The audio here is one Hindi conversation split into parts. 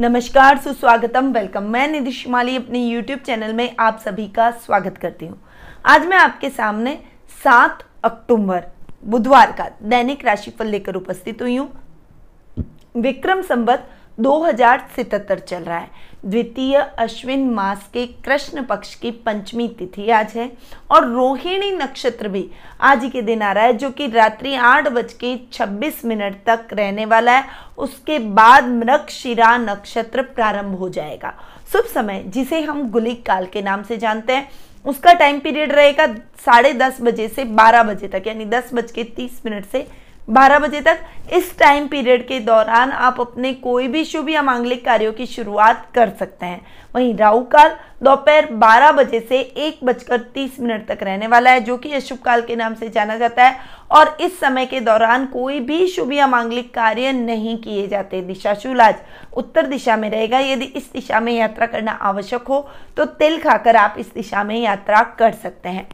नमस्कार, सुस्वागतम वेलकम मैं निधि माली अपने यूट्यूब चैनल में आप सभी का स्वागत करती हूँ। आज मैं आपके सामने सात अक्टूबर, बुधवार का दैनिक राशिफल लेकर उपस्थित हुई हूँ। विक्रम संबत दो चल रहा है। द्वितीय अश्विन मास के कृष्ण पक्ष की पंचमी तिथि आज है और रोहिणी नक्षत्र भी आज के दिन आ रहा है, जो कि रात्रि आठ बज के छब्बीस मिनट तक रहने वाला है। उसके बाद मृगशिरा नक्षत्र प्रारंभ हो जाएगा। शुभ समय, जिसे हम गुलिक काल के नाम से जानते हैं। उसका टाइम पीरियड रहेगा साढ़े दस बजे से बारह बजे तक, यानी दस बज के तीस मिनट से 12 बजे तक इस टाइम पीरियड के दौरान आप अपने कोई भी शुभ या मांगलिक कार्यों की शुरुआत कर सकते हैं। वहीं राहु काल दोपहर 12 बजे से एक बजकर तीस मिनट तक रहने वाला है, जो कि अशुभ काल के नाम से जाना जाता है। और इस समय के दौरान कोई भी शुभ या मांगलिक कार्य नहीं किए जाते। दिशा आज उत्तर दिशा में रहेगा। यदि इस दिशा में यात्रा करना आवश्यक हो तो तिल खाकर आप इस दिशा में यात्रा कर सकते हैं।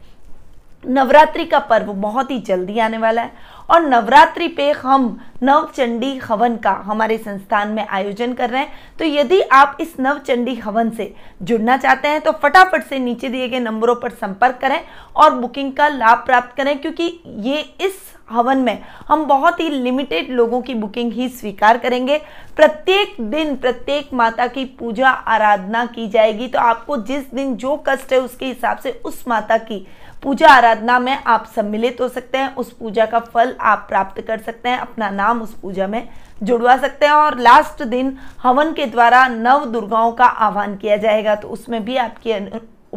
नवरात्रि का पर्व बहुत ही जल्दी आने वाला है और नवरात्रि पे हम नवचंडी हवन का हमारे संस्थान में आयोजन कर रहे हैं। तो यदि आप इस नवचंडी हवन से जुड़ना चाहते हैं तो फटाफट से नीचे दिए गए नंबरों पर संपर्क करें और बुकिंग का लाभ प्राप्त करें, क्योंकि ये इस हवन में हम बहुत ही लिमिटेड लोगों की बुकिंग ही स्वीकार करेंगे। प्रत्येक दिन प्रत्येक माता की पूजा, आराधना की जाएगी तो आपको जिस दिन जो कष्ट है उसके हिसाब से उस माता की पूजा आराधना में आप सम्मिलित हो सकते हैं। उस पूजा का फल आप प्राप्त कर सकते हैं। अपना नाम उस पूजा में जुड़वा सकते हैं और लास्ट दिन हवन के द्वारा नव दुर्गाओं का आह्वान किया जाएगा। तो उसमें भी आपकी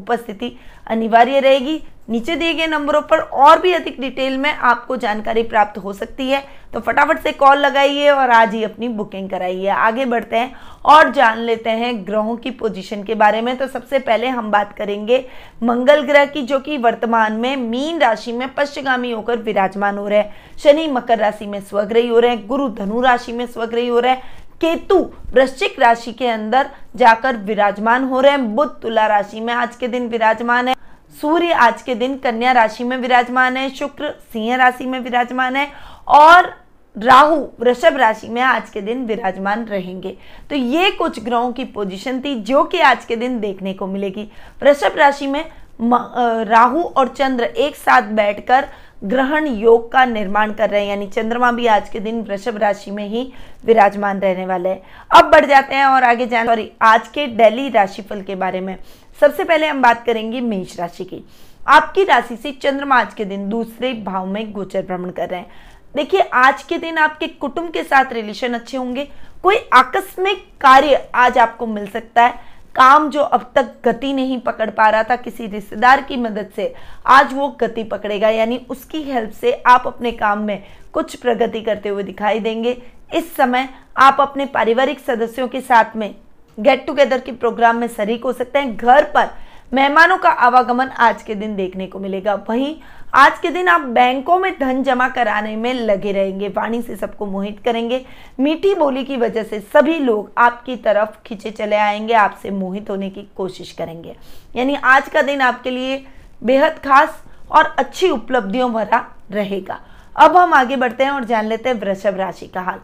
उपस्थिति अनिवार्य रहेगी। नीचे दिए गए नंबरों पर और भी अधिक डिटेल में आपको जानकारी प्राप्त हो सकती है। तो फटाफट से कॉल लगाइए और आज ही अपनी बुकिंग कराइए। आगे बढ़ते हैं और जान लेते हैं ग्रहों की पोजीशन के बारे में। तो सबसे पहले हम बात करेंगे मंगल ग्रह की, जो कि वर्तमान में मीन राशि में पश्चिगामी होकर विराजमान हो रहे हैं। शनि मकर राशि में स्वग्रही हो रहे हैं, गुरु धनु राशि में स्वग्रही हो रहे हैं केतु वृश्चिक राशि के अंदर जाकर विराजमान हो रहे हैं। बुद्ध तुला राशि में आज के दिन विराजमान है। सूर्य आज के दिन कन्या राशि में विराजमान है। शुक्र सिंह राशि में विराजमान है और राहु वृषभ राशि में आज के दिन विराजमान रहेंगे। तो ये कुछ ग्रहों की पोजीशन थी जो कि आज के दिन देखने को मिलेगी। वृषभ राशि में राहु और चंद्र एक साथ बैठकर ग्रहण योग का निर्माण कर रहे हैं, यानी चंद्रमा भी आज के दिन वृषभ राशि में ही विराजमान रहने वाले हैं। अब बढ़ जाते हैं और आगे जान सॉरी आज के डेली राशिफल के बारे में। सबसे पहले हम बात करेंगे मेष राशि की। आपकी राशि से चंद्रमा आज के दिन दूसरे भाव में गोचर भ्रमण कर रहे हैं। देखिए, आज के दिन आपके कुटुंब के साथ रिलेशन अच्छे होंगे, कोई आकस्मिक कार्य आज आपको मिल सकता है। काम जो अब तक गति नहीं पकड़ पा रहा था किसी रिश्तेदार की मदद से, आज वो गति पकड़ेगा। यानी उसकी हेल्प से आप अपने काम में कुछ प्रगति करते हुए दिखाई देंगे। इस समय आप अपने पारिवारिक सदस्यों के साथ में गेट टुगेदर के प्रोग्राम में शरीक हो सकते हैं। घर पर मेहमानों का आवागमन आज के दिन देखने को मिलेगा। वहीं आज के दिन आप बैंकों में धन जमा कराने में लगे रहेंगे, वाणी से सबको मोहित करेंगे। मीठी बोली की वजह से सभी लोग आपकी तरफ़ खींचे चले आएँगे, आपसे मोहित होने की कोशिश करेंगे। यानी आज का दिन आपके लिए बेहद खास और अच्छी उपलब्धियों भरा रहेगा। अब हम आगे बढ़ते हैं और जान लेते हैं वृषभ राशि का हाल।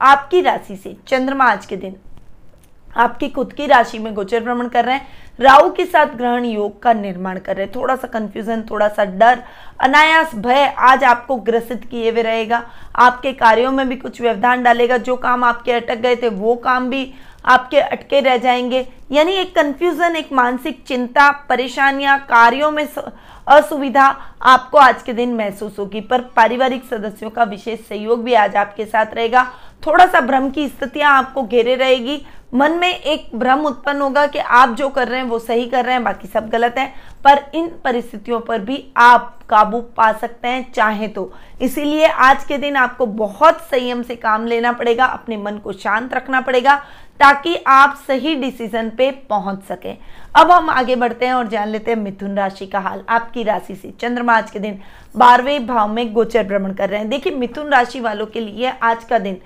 आपकी राशि से चंद्रमा आज के दिन आपकी खुद की राशि में गोचर भ्रमण कर रहे हैं। राहु के साथ ग्रहण योग का निर्माण कर रहे हैं। थोड़ा सा कंफ्यूजन थोड़ा सा डर, अनायास भय आज आपको ग्रसित किए हुए रहेगा। आपके कार्यों में भी कुछ व्यवधान डालेगा। जो काम आपके अटक गए थे, वो काम भी आपके अटके रह जाएँगे। यानी एक कंफ्यूजन एक मानसिक चिंता, परेशानियाँ, कार्यों में असुविधा आपको आज के दिन महसूस होगी। पर पारिवारिक सदस्यों का विशेष सहयोग भी आज आपके साथ रहेगा। थोड़ा सा भ्रम की स्थितियाँ आपको घेरे रहेगी। मन में एक भ्रम उत्पन्न होगा कि आप जो कर रहे हैं वो सही कर रहे हैं, बाकी सब गलत है। पर इन परिस्थितियों पर भी आप काबू पा सकते हैं, चाहे तो। इसीलिए आज के दिन आपको बहुत संयम से काम लेना पड़ेगा, अपने मन को शांत रखना पड़ेगा, ताकि आप सही डिसीज़न पे पहुँच सके। अब हम आगे बढ़ते हैं और जान लेते हैं मिथुन राशि का हाल। आपकी राशि से चंद्रमा आज के दिन बारहवें भाव में गोचर भ्रमण कर रहे हैं। देखिए, मिथुन राशि वालों के लिए आज का दिन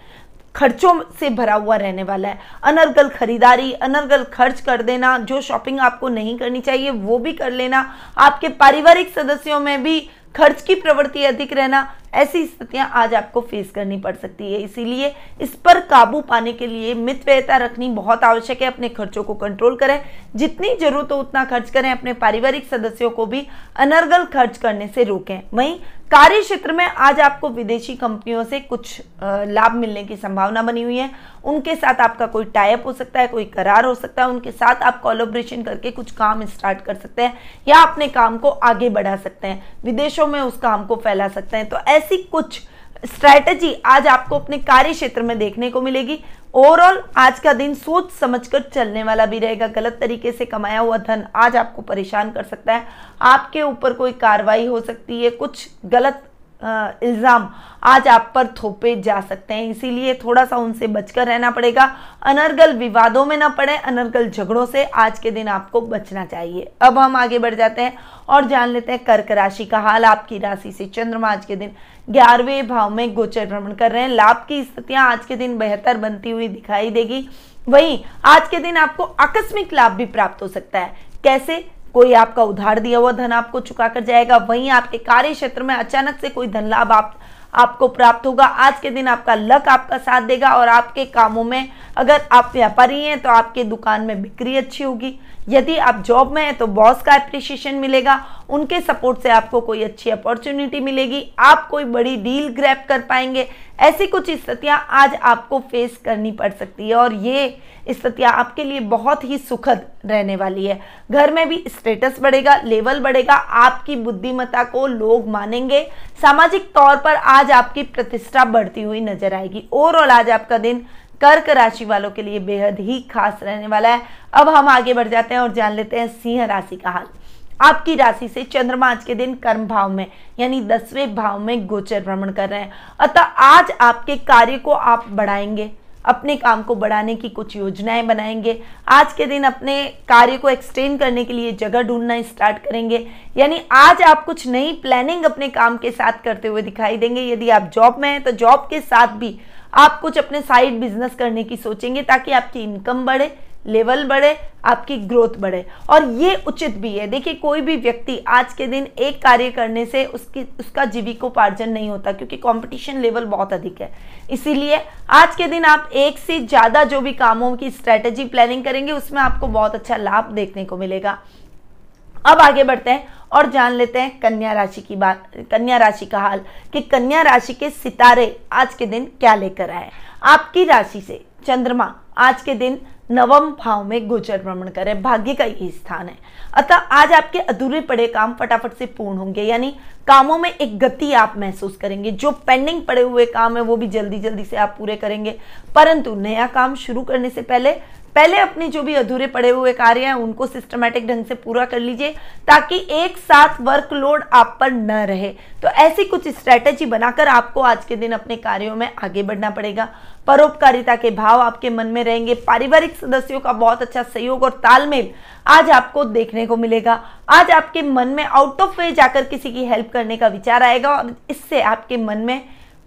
खर्चों से भरा हुआ रहने वाला है। अनर्गल खरीदारी, अनर्गल खर्च कर देना, जो शॉपिंग आपको नहीं करनी चाहिए, वो भी कर लेना। आपके पारिवारिक सदस्यों में भी खर्च की प्रवृत्ति अधिक रहना ऐसी स्थितियाँ आज आपको फेस करनी पड़ सकती है। इसीलिए इस पर काबू पाने के लिए मितव्ययता रखनी बहुत आवश्यक है। अपने खर्चों को कंट्रोल करें। जितनी ज़रूरत हो उतना खर्च करें। अपने पारिवारिक सदस्यों को भी अनर्गल खर्च करने से रोकें। वहीं कार्य क्षेत्र में आज आपको विदेशी कंपनियों से कुछ लाभ मिलने की संभावना बनी हुई है। उनके साथ आपका कोई टाइप हो सकता है, कोई करार हो सकता है। उनके साथ आप कोलोब्रेशन करके कुछ काम स्टार्ट कर सकते हैं या अपने काम को आगे बढ़ा सकते हैं। विदेशों में उस काम को फैला सकते हैं। तो ऐसी कुछ स्ट्रैटेजी आज आपको अपने कार्य क्षेत्र में देखने को मिलेगी। ओवरऑल आज का दिन सोच समझकर चलने वाला भी रहेगा। गलत तरीके से कमाया हुआ धन आज आपको परेशान कर सकता है। आपके ऊपर कोई कार्रवाई हो सकती है। कुछ गलत इल्ज़ाम आज आप पर थोपे जा सकते हैं। इसीलिए थोड़ा सा उनसे बचकर रहना पड़ेगा। अनर्गल विवादों में ना पड़े, अनर्गल झगड़ों से आज के दिन आपको बचना चाहिए। अब हम आगे बढ़ जाते हैं और जान लेते हैं कर्क राशि का हाल। आपकी राशि से चंद्रमा आज के दिन ग्यारहवें भाव में गोचर भ्रमण कर रहे हैं। लाभ की स्थितियाँ आज के दिन बेहतर बनती हुई दिखाई देगी। वहीं आज के दिन आपको आकस्मिक लाभ भी प्राप्त हो सकता है। कैसे? कोई आपका उधार दिया हुआ धन आपको चुका कर जाएगा। वहीं आपके कार्य क्षेत्र में अचानक से कोई धन लाभ आप आपको प्राप्त होगा। आज के दिन आपका लक आपका साथ देगा और आपके कामों में अगर आप व्यापारी हैं तो आपके दुकान में बिक्री अच्छी होगी। यदि आप जॉब में हैं तो बॉस का अप्रिशिएशन मिलेगा। उनके सपोर्ट से आपको कोई अच्छी अपॉर्चुनिटी मिलेगी। आप कोई बड़ी डील ग्रैप कर पाएँगे। ऐसी कुछ स्थितियाँ आज आपको फेस करनी पड़ सकती है और ये स्थितियाँ आपके लिए बहुत ही सुखद रहने वाली है। घर में भी स्टेटस बढ़ेगा लेवल बढ़ेगा, आपकी बुद्धिमत्ता को लोग मानेंगे। सामाजिक तौर पर आज आपकी प्रतिष्ठा बढ़ती हुई नज़र आएगी। ओवरऑल आज आपका दिन कर्क राशि वालों के लिए बेहद ही खास रहने वाला है। अब हम आगे बढ़ जाते हैं और जान लेते हैं सिंह राशि का हाल। आपकी राशि से चंद्रमा आज के दिन कर्म भाव में, यानी दसवें भाव में गोचर भ्रमण कर रहे हैं। अतः आज आपके कार्य को आप बढ़ाएँगे, अपने काम को बढ़ाने की कुछ योजनाएँ बनाएँगे। आज के दिन अपने कार्य को एक्सटेंड करने के लिए जगह ढूंढना स्टार्ट करेंगे। यानी आज आप कुछ नई प्लानिंग अपने काम के साथ करते हुए दिखाई देंगे। यदि आप जॉब में हैं तो जॉब के साथ भी आप कुछ अपने साइड बिज़नेस करने की सोचेंगे ताकि आपकी इनकम बढ़े। लेवल बढ़े, आपकी ग्रोथ बढ़े। और ये उचित भी है। देखिए, कोई भी व्यक्ति आज के दिन एक कार्य करने से उसकी, उसका जीविकोपार्जन नहीं होता, क्योंकि कंपटीशन लेवल बहुत अधिक है। इसीलिए आज के दिन आप एक से ज़्यादा जो भी कामों की स्ट्रेटेजी प्लानिंग करेंगे, उसमें आपको बहुत अच्छा लाभ देखने को मिलेगा। अब आगे बढ़ते हैं और जान लेते हैं कन्या राशि की बात, कन्या राशि का हाल, कि कन्या राशि के सितारे आज के दिन क्या लेकर आए। आपकी राशि से चंद्रमा आज के दिन नवम भाव में गोचर भ्रमण करें। भाग्य का यही स्थान है। अतः आज आपके अधूरे पड़े काम फटाफट से पूर्ण होंगे। यानी कामों में एक गति आप महसूस करेंगे। जो पेंडिंग पड़े हुए काम है, वो भी जल्दी जल्दी से आप पूरे करेंगे। परंतु नया काम शुरू करने से पहले पहले अपने जो भी अधूरे पड़े हुए कार्य हैं, उनको सिस्टमेटिक ढंग से पूरा कर लीजिए, ताकि एक साथ वर्कलोड आप पर न रहे। तो ऐसी कुछ स्ट्रैटेजी बनाकर आपको आज के दिन अपने कार्यों में आगे बढ़ना पड़ेगा। परोपकारिता के भाव आपके मन में रहेंगे। पारिवारिक सदस्यों का बहुत अच्छा सहयोग और तालमेल आज आपको देखने को मिलेगा। आज आपके मन में आउट ऑफ़ वे जाकर किसी की हेल्प करने का विचार आएगा और इससे आपके मन में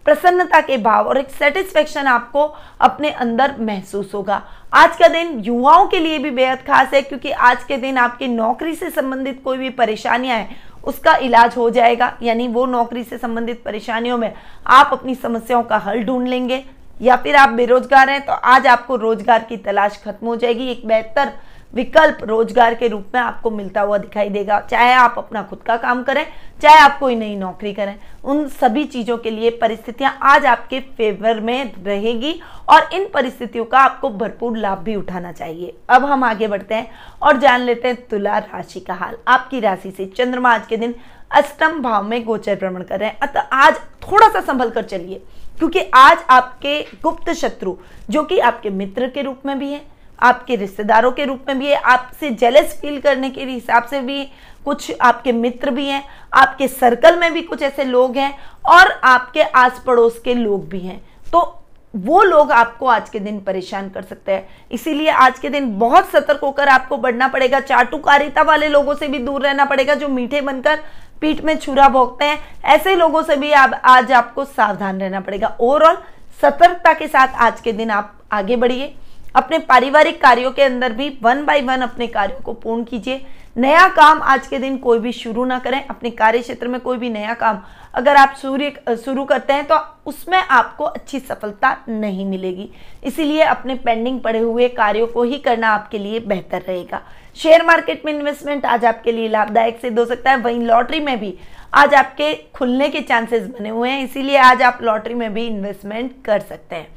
प्रसन्नता के भाव और एक सेटिस्फेक्शन आपको अपने अंदर महसूस होगा। आज का दिन युवाओं के लिए भी बेहद खास है, क्योंकि आज के दिन आपकी नौकरी से संबंधित कोई भी परेशानियाँ हैं, उसका इलाज हो जाएगा। यानी वो नौकरी से संबंधित परेशानियों में आप अपनी समस्याओं का हल ढूंढ लेंगे, या फिर आप बेरोजगार हैं तो आज आपको रोज़गार की तलाश खत्म हो जाएगी। एक बेहतर विकल्प रोज़गार के रूप में आपको मिलता हुआ दिखाई देगा। चाहे आप अपना खुद का काम करें, चाहे आप कोई नई नौकरी करें, उन सभी चीज़ों के लिए परिस्थितियाँ आज आपके फेवर में रहेगी और इन परिस्थितियों का आपको भरपूर लाभ भी उठाना चाहिए। अब हम आगे बढ़ते हैं और जान लेते हैं तुला राशि का हाल। आपकी राशि से चंद्रमा आज के दिन अष्टम भाव में गोचर भ्रमण कर रहे हैं। अतः आज थोड़ा सा संभल कर चलिए, क्योंकि आज आपके गुप्त शत्रु, जो कि आपके मित्र के रूप में भी है आपके रिश्तेदारों के रूप में भी है, आपसे जेलस फील करने के हिसाब से भी कुछ आपके मित्र भी हैं, आपके सर्कल में भी कुछ ऐसे लोग हैं और आपके आस पड़ोस के लोग भी हैं। तो वो लोग आपको आज के दिन परेशान कर सकते हैं। इसीलिए आज के दिन बहुत सतर्क होकर आपको बढ़ना पड़ेगा, चाटुकारिता वाले लोगों से भी दूर रहना पड़ेगा जो मीठे बनकर पीठ में छुरा भोगते हैं। ऐसे लोगों से भी आप, आज आपको सावधान रहना पड़ेगा। ओवरऑल सतर्कता के साथ आज के दिन आप आगे बढ़िए। अपने पारिवारिक कार्यों के अंदर भी वन बाय वन अपने कार्यों को पूर्ण कीजिए। नया काम आज के दिन कोई भी शुरू ना करें। अपने कार्य क्षेत्र में कोई भी नया काम अगर आप सूर्य, शुरू करते हैं तो उसमें आपको अच्छी सफलता नहीं मिलेगी। इसीलिए अपने पेंडिंग पड़े हुए कार्यों को ही करना आपके लिए बेहतर रहेगा। शेयर मार्केट में इन्वेस्टमेंट आज आपके लिए लाभदायक सिद्ध हो सकता है। वहीं लॉटरी में भी आज आपके खुलने के चांसेस बने हुए हैं। इसीलिए आज आप लॉटरी में भी इन्वेस्टमेंट कर सकते हैं।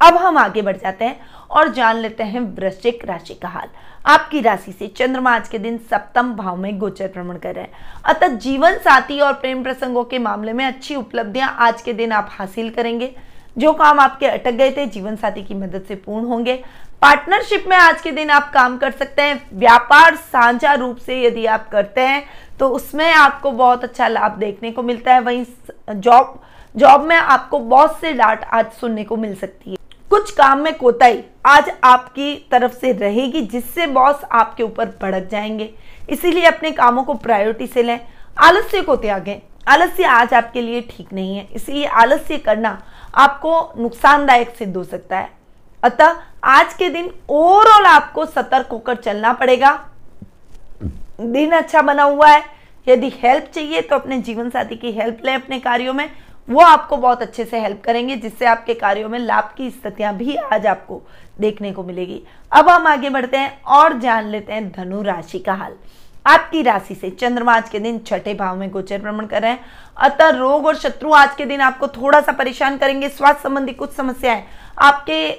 अब हम आगे बढ़ जाते हैं। और जान लेते हैं वृश्चिक राशि का हाल। आपकी राशि से चंद्रमा आज के दिन सप्तम भाव में गोचर भ्रमण कर रहे हैं। अतः जीवन साथी और प्रेम प्रसंगों के मामले में अच्छी उपलब्धियाँ आज के दिन आप हासिल करेंगे। जो काम आपके अटक गए थे, जीवन साथी की मदद से पूर्ण होंगे। पार्टनरशिप में आज के दिन आप काम कर सकते हैं। व्यापार साझा रूप से यदि आप करते हैं तो उसमें आपको बहुत अच्छा लाभ देखने को मिलता है। वहीं जॉब जॉब में आपको बहुत से डांट आज सुनने को मिल सकती है। कुछ काम में कोताही आज आपकी तरफ़ से रहेगी, जिससे बॉस आपके ऊपर भड़क जाएँगे। इसीलिए अपने कामों को प्रायोरिटी से लें, आलस्य को त्यागें। आलस्य आज आपके लिए ठीक नहीं है, इसलिए आलस्य करना आपको नुकसानदायक सिद्ध हो सकता है। अतः आज के दिन ओवरऑल आपको सतर्क होकर चलना पड़ेगा। दिन अच्छा बना हुआ है, यदि हेल्प चाहिए तो अपने जीवन साथी की हेल्प लें अपने कार्यों में। वो आपको बहुत अच्छे से हेल्प करेंगे, जिससे आपके कार्यों में लाभ की स्थितियाँ भी आज आपको देखने को मिलेगी। अब हम आगे बढ़ते हैं और जान लेते हैं धनु राशि का हाल। आपकी राशि से चंद्रमा आज के दिन छठे भाव में गोचर भ्रमण कर रहे हैं। अतः रोग और शत्रु आज के दिन आपको थोड़ा सा परेशान करेंगे। स्वास्थ्य संबंधी कुछ समस्याएँ आपके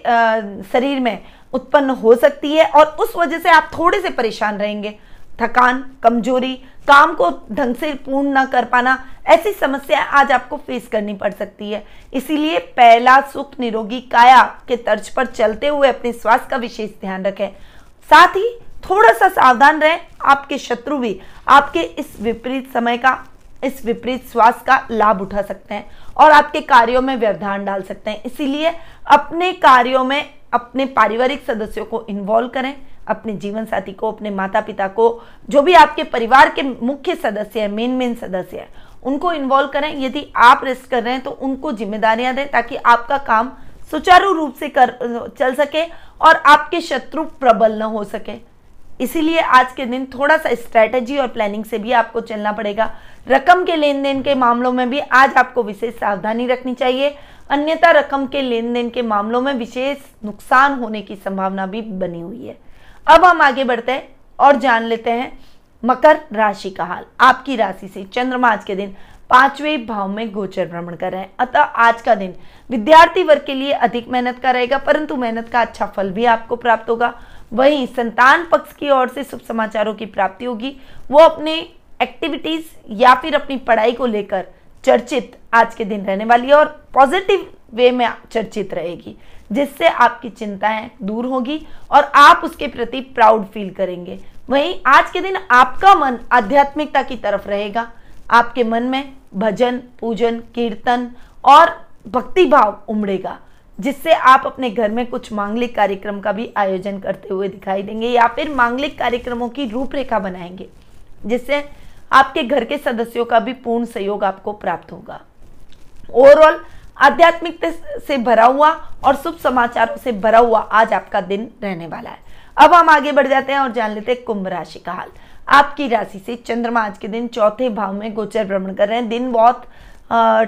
शरीर में उत्पन्न हो सकती है और उस वजह से आप थोड़े से परेशान रहेंगे। थकान, कमज़ोरी, काम को ढंग से पूर्ण ना कर पाना, ऐसी समस्या आज आपको फेस करनी पड़ सकती है। इसीलिए पहला सुख निरोगी काया के तर्ज पर चलते हुए अपने स्वास्थ्य का विशेष ध्यान रखें। साथ ही थोड़ा सा सावधान रहें, आपके शत्रु भी आपके इस विपरीत समय का, इस विपरीत स्वास्थ्य का लाभ उठा सकते हैं और आपके कार्यों में व्यवधान डाल सकते हैं। इसीलिए अपने कार्यों में अपने पारिवारिक सदस्यों को इन्वॉल्व करें अपने जीवन साथी को, अपने माता पिता को, जो भी आपके परिवार के मुख्य सदस्य हैं मेन मेन सदस्य हैं, उनको इन्वॉल्व करें। यदि आप रेस्ट कर रहे हैं तो उनको जिम्मेदारियाँ दें ताकि आपका काम सुचारू रूप से कर, चल सके और आपके शत्रु प्रबल न हो सके। इसीलिए आज के दिन थोड़ा सा स्ट्रैटेजी और प्लानिंग से भी आपको चलना पड़ेगा। रकम के लेन देन के मामलों में भी आज आपको विशेष सावधानी रखनी चाहिए। अन्यथा रकम के लेन देन के मामलों में विशेष नुकसान होने की संभावना भी बनी हुई है। अब हम आगे बढ़ते हैं और जान लेते हैं मकर राशि का हाल। आपकी राशि से चंद्रमा आज के दिन पाँचवें भाव में गोचर भ्रमण कर रहे हैं। अतः आज का दिन विद्यार्थी वर्ग के लिए अधिक मेहनत का रहेगा, परंतु मेहनत का अच्छा फल भी आपको प्राप्त होगा। वहीं संतान पक्ष की ओर से शुभ समाचारों की प्राप्ति होगी। वो अपने एक्टिविटीज़ या फिर अपनी पढ़ाई को लेकर चर्चित आज के दिन रहने वाली है और पॉजिटिव वे में चर्चित रहेगी, जिससे आपकी चिंताएँ दूर होगी और आप उसके प्रति प्राउड फील करेंगे। वहीं आज के दिन आपका मन आध्यात्मिकता की तरफ़ रहेगा। आपके मन में भजन, पूजन, कीर्तन और भक्ति भाव उमड़ेगा, जिससे आप अपने घर में कुछ मांगलिक कार्यक्रम का भी आयोजन करते हुए दिखाई देंगे या फिर मांगलिक कार्यक्रमों की रूपरेखा बनाएँगे, जिससे आपके घर के सदस्यों का भी पूर्ण सहयोग आपको प्राप्त होगा। ओवरऑल आध्यात्मिकता से भरा हुआ और शुभ समाचार से भरा हुआ आज आपका दिन रहने वाला है। अब हम आगे बढ़ जाते हैं और जान लेते हैं कुंभ राशि का हाल। आपकी राशि से चंद्रमा आज के दिन चौथे भाव में गोचर भ्रमण कर रहे हैं। दिन बहुत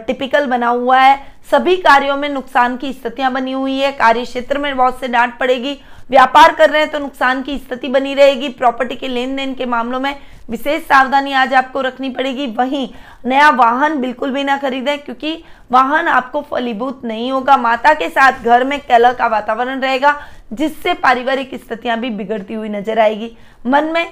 टिपिकल बना हुआ है। सभी कार्यों में नुकसान की स्थितियाँ बनी हुई है। कार्य क्षेत्र में बहुत से डांट पड़ेगी व्यापार कर रहे हैं तो नुकसान की स्थिति बनी रहेगी। प्रॉपर्टी के लेन देन के मामलों में विशेष सावधानी आज आपको रखनी पड़ेगी। वहीं नया वाहन बिल्कुल भी ना खरीदें, क्योंकि वाहन आपको फलीभूत नहीं होगा। माता के साथ घर में कलह का वातावरण रहेगा, जिससे पारिवारिक स्थितियाँ भी बिगड़ती हुई नज़र आएगी। मन में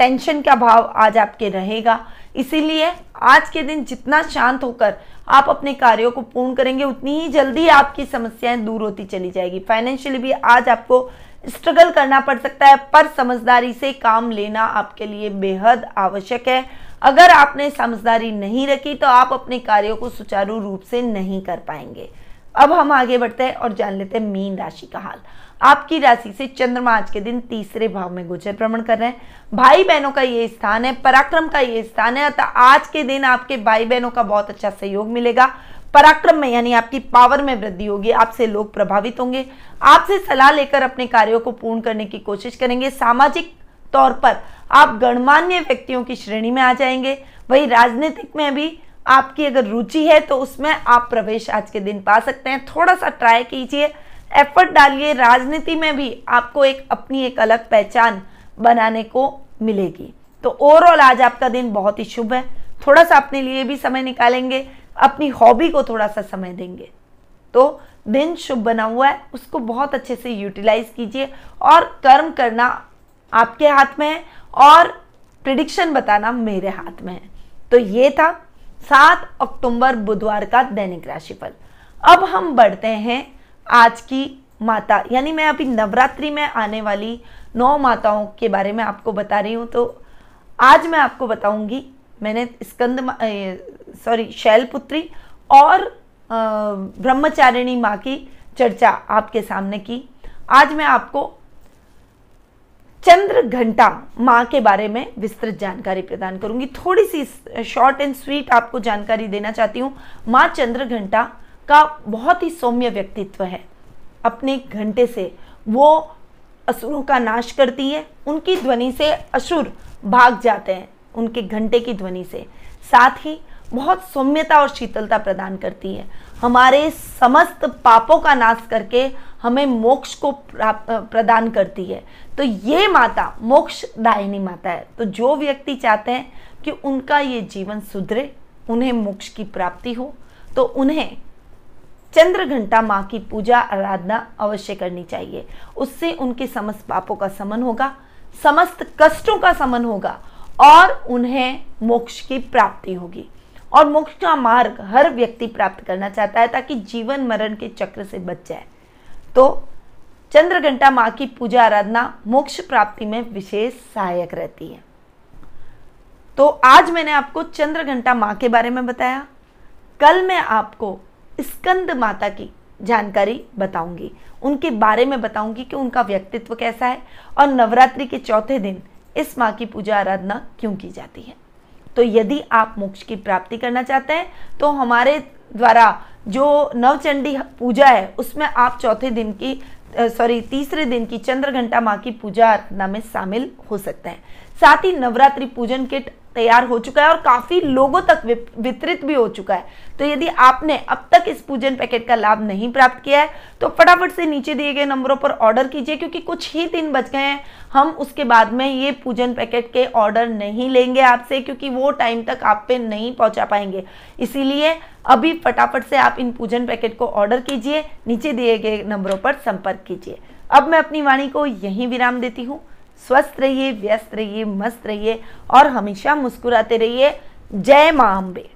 टेंशन का भाव आज आपके रहेगा। इसीलिए आज के दिन जितना शांत होकर आप अपने कार्यों को पूर्ण करेंगे, उतनी ही जल्दी आपकी समस्याएँ दूर होती चली जाएगी। फाइनेंशियली भी आज आपको स्ट्रगल करना पड़ सकता है, पर समझदारी से काम लेना आपके लिए बेहद आवश्यक है। अगर आपने समझदारी नहीं रखी तो आप अपने कार्यों को सुचारू रूप से नहीं कर पाएँगे। अब हम आगे बढ़ते हैं और जान लेते हैं मीन राशि का हाल। आपकी राशि से चंद्रमा आज के दिन तीसरे भाव में गोचर भ्रमण कर रहे हैं। भाई बहनों का ये स्थान है, पराक्रम का ये स्थान है, अतः आज के दिन आपके भाई बहनों का बहुत अच्छा सहयोग मिलेगा। पराक्रम में यानी आपकी पावर में वृद्धि होगी, आपसे लोग प्रभावित होंगे। आपसे सलाह लेकर अपने कार्यों को पूर्ण करने की कोशिश करेंगे। सामाजिक तौर पर आप गणमान्य व्यक्तियों की श्रेणी में आ जाएँगे। वही राजनीतिक में भी आपकी अगर रुचि है तो उसमें आप प्रवेश आज के दिन पा सकते हैं। थोड़ा सा ट्राई कीजिए। एफर्ट डालिए राजनीति में भी आपको एक अपनी एक अलग पहचान बनाने को मिलेगी। तो ओवरऑल आज आपका दिन बहुत ही शुभ है। थोड़ा सा अपने लिए भी समय निकालेंगे, अपनी हॉबी को थोड़ा सा समय देंगे। तो दिन शुभ बना हुआ है, उसको बहुत अच्छे से यूटिलाइज कीजिए और कर्म करना आपके हाथ में है और प्रिडिक्शन बताना मेरे हाथ में है। तो ये था सात अक्टूबर बुधवार का दैनिक राशिफल। अब हम बढ़ते हैं आज की माता, यानी मैं अभी नवरात्रि में आने वाली नौ माताओं के बारे में आपको बता रही हूँ तो आज मैं आपको बताऊँगी, मैंने स्कंद सॉरी शैलपुत्री और ब्रह्मचारिणी माँ की चर्चा आपके सामने की। आज मैं आपको चंद्र घंटा माँ के बारे में विस्तृत जानकारी प्रदान करूँगी। थोड़ी सी शॉर्ट एंड स्वीट आपको जानकारी देना चाहती हूँ। माँ चंद्र घंटा का बहुत ही सौम्य व्यक्तित्व है। अपने घंटे से वो असुरों का नाश करती है, उनकी ध्वनि से असुर भाग जाते हैं, उनके घंटे की ध्वनि से। साथ ही बहुत सौम्यता और शीतलता प्रदान करती है। हमारे समस्त पापों का नाश करके हमें मोक्ष को प्रदान करती है। तो ये माता मोक्ष दायिनी माता है। तो जो व्यक्ति चाहते हैं कि उनका ये जीवन सुधरे, उन्हें मोक्ष की प्राप्ति हो तो उन्हें चंद्र घंटा माँ की पूजा आराधना अवश्य करनी चाहिए। उससे उनके समस्त पापों का समन होगा, समस्त कष्टों का समन होगा और उन्हें मोक्ष की प्राप्ति होगी। और मोक्ष का मार्ग हर व्यक्ति प्राप्त करना चाहता है ताकि जीवन मरण के चक्र से बच जाए। तो चंद्र घंटा माँ की पूजा आराधना मोक्ष प्राप्ति में विशेष सहायक रहती है। तो आज मैंने आपको चंद्र घंटा माँ के बारे में बताया। कल मैं आपको स्कंद माता की जानकारी बताऊँगी। उनके बारे में बताऊँगी कि उनका व्यक्तित्व कैसा है और नवरात्रि के चौथे दिन इस माँ की पूजा आराधना क्यों की जाती है। तो यदि आप मोक्ष की प्राप्ति करना चाहते हैं तो हमारे द्वारा जो नवचंडी पूजा है, उसमें आप चौथे दिन की सॉरी तीसरे दिन की चंद्र घंटा माँ की पूजा आराधना में शामिल हो सकते हैं। साथ ही नवरात्रि पूजन किट तैयार हो चुका है और काफ़ी लोगों तक वितरित भी हो चुका है। तो यदि आपने अब तक इस पूजन पैकेट का लाभ नहीं प्राप्त किया है तो फटाफट से नीचे दिए गए नंबरों पर ऑर्डर कीजिए, क्योंकि कुछ ही दिन बच गए हैं। हम उसके बाद में ये पूजन पैकेट के ऑर्डर नहीं लेंगे आपसे, क्योंकि वो टाइम तक आप पे नहीं पहुँचा पाएँगे। इसीलिए अभी फटाफट से आप इन पूजन पैकेट को ऑर्डर कीजिए, नीचे दिए गए नंबरों पर संपर्क कीजिए। अब मैं अपनी वाणी को यहीं विराम देती हूँ। स्वस्थ रहिए व्यस्त रहिए मस्त रहिए और हमेशा मुस्कुराते रहिए। जय माँ अम्बे।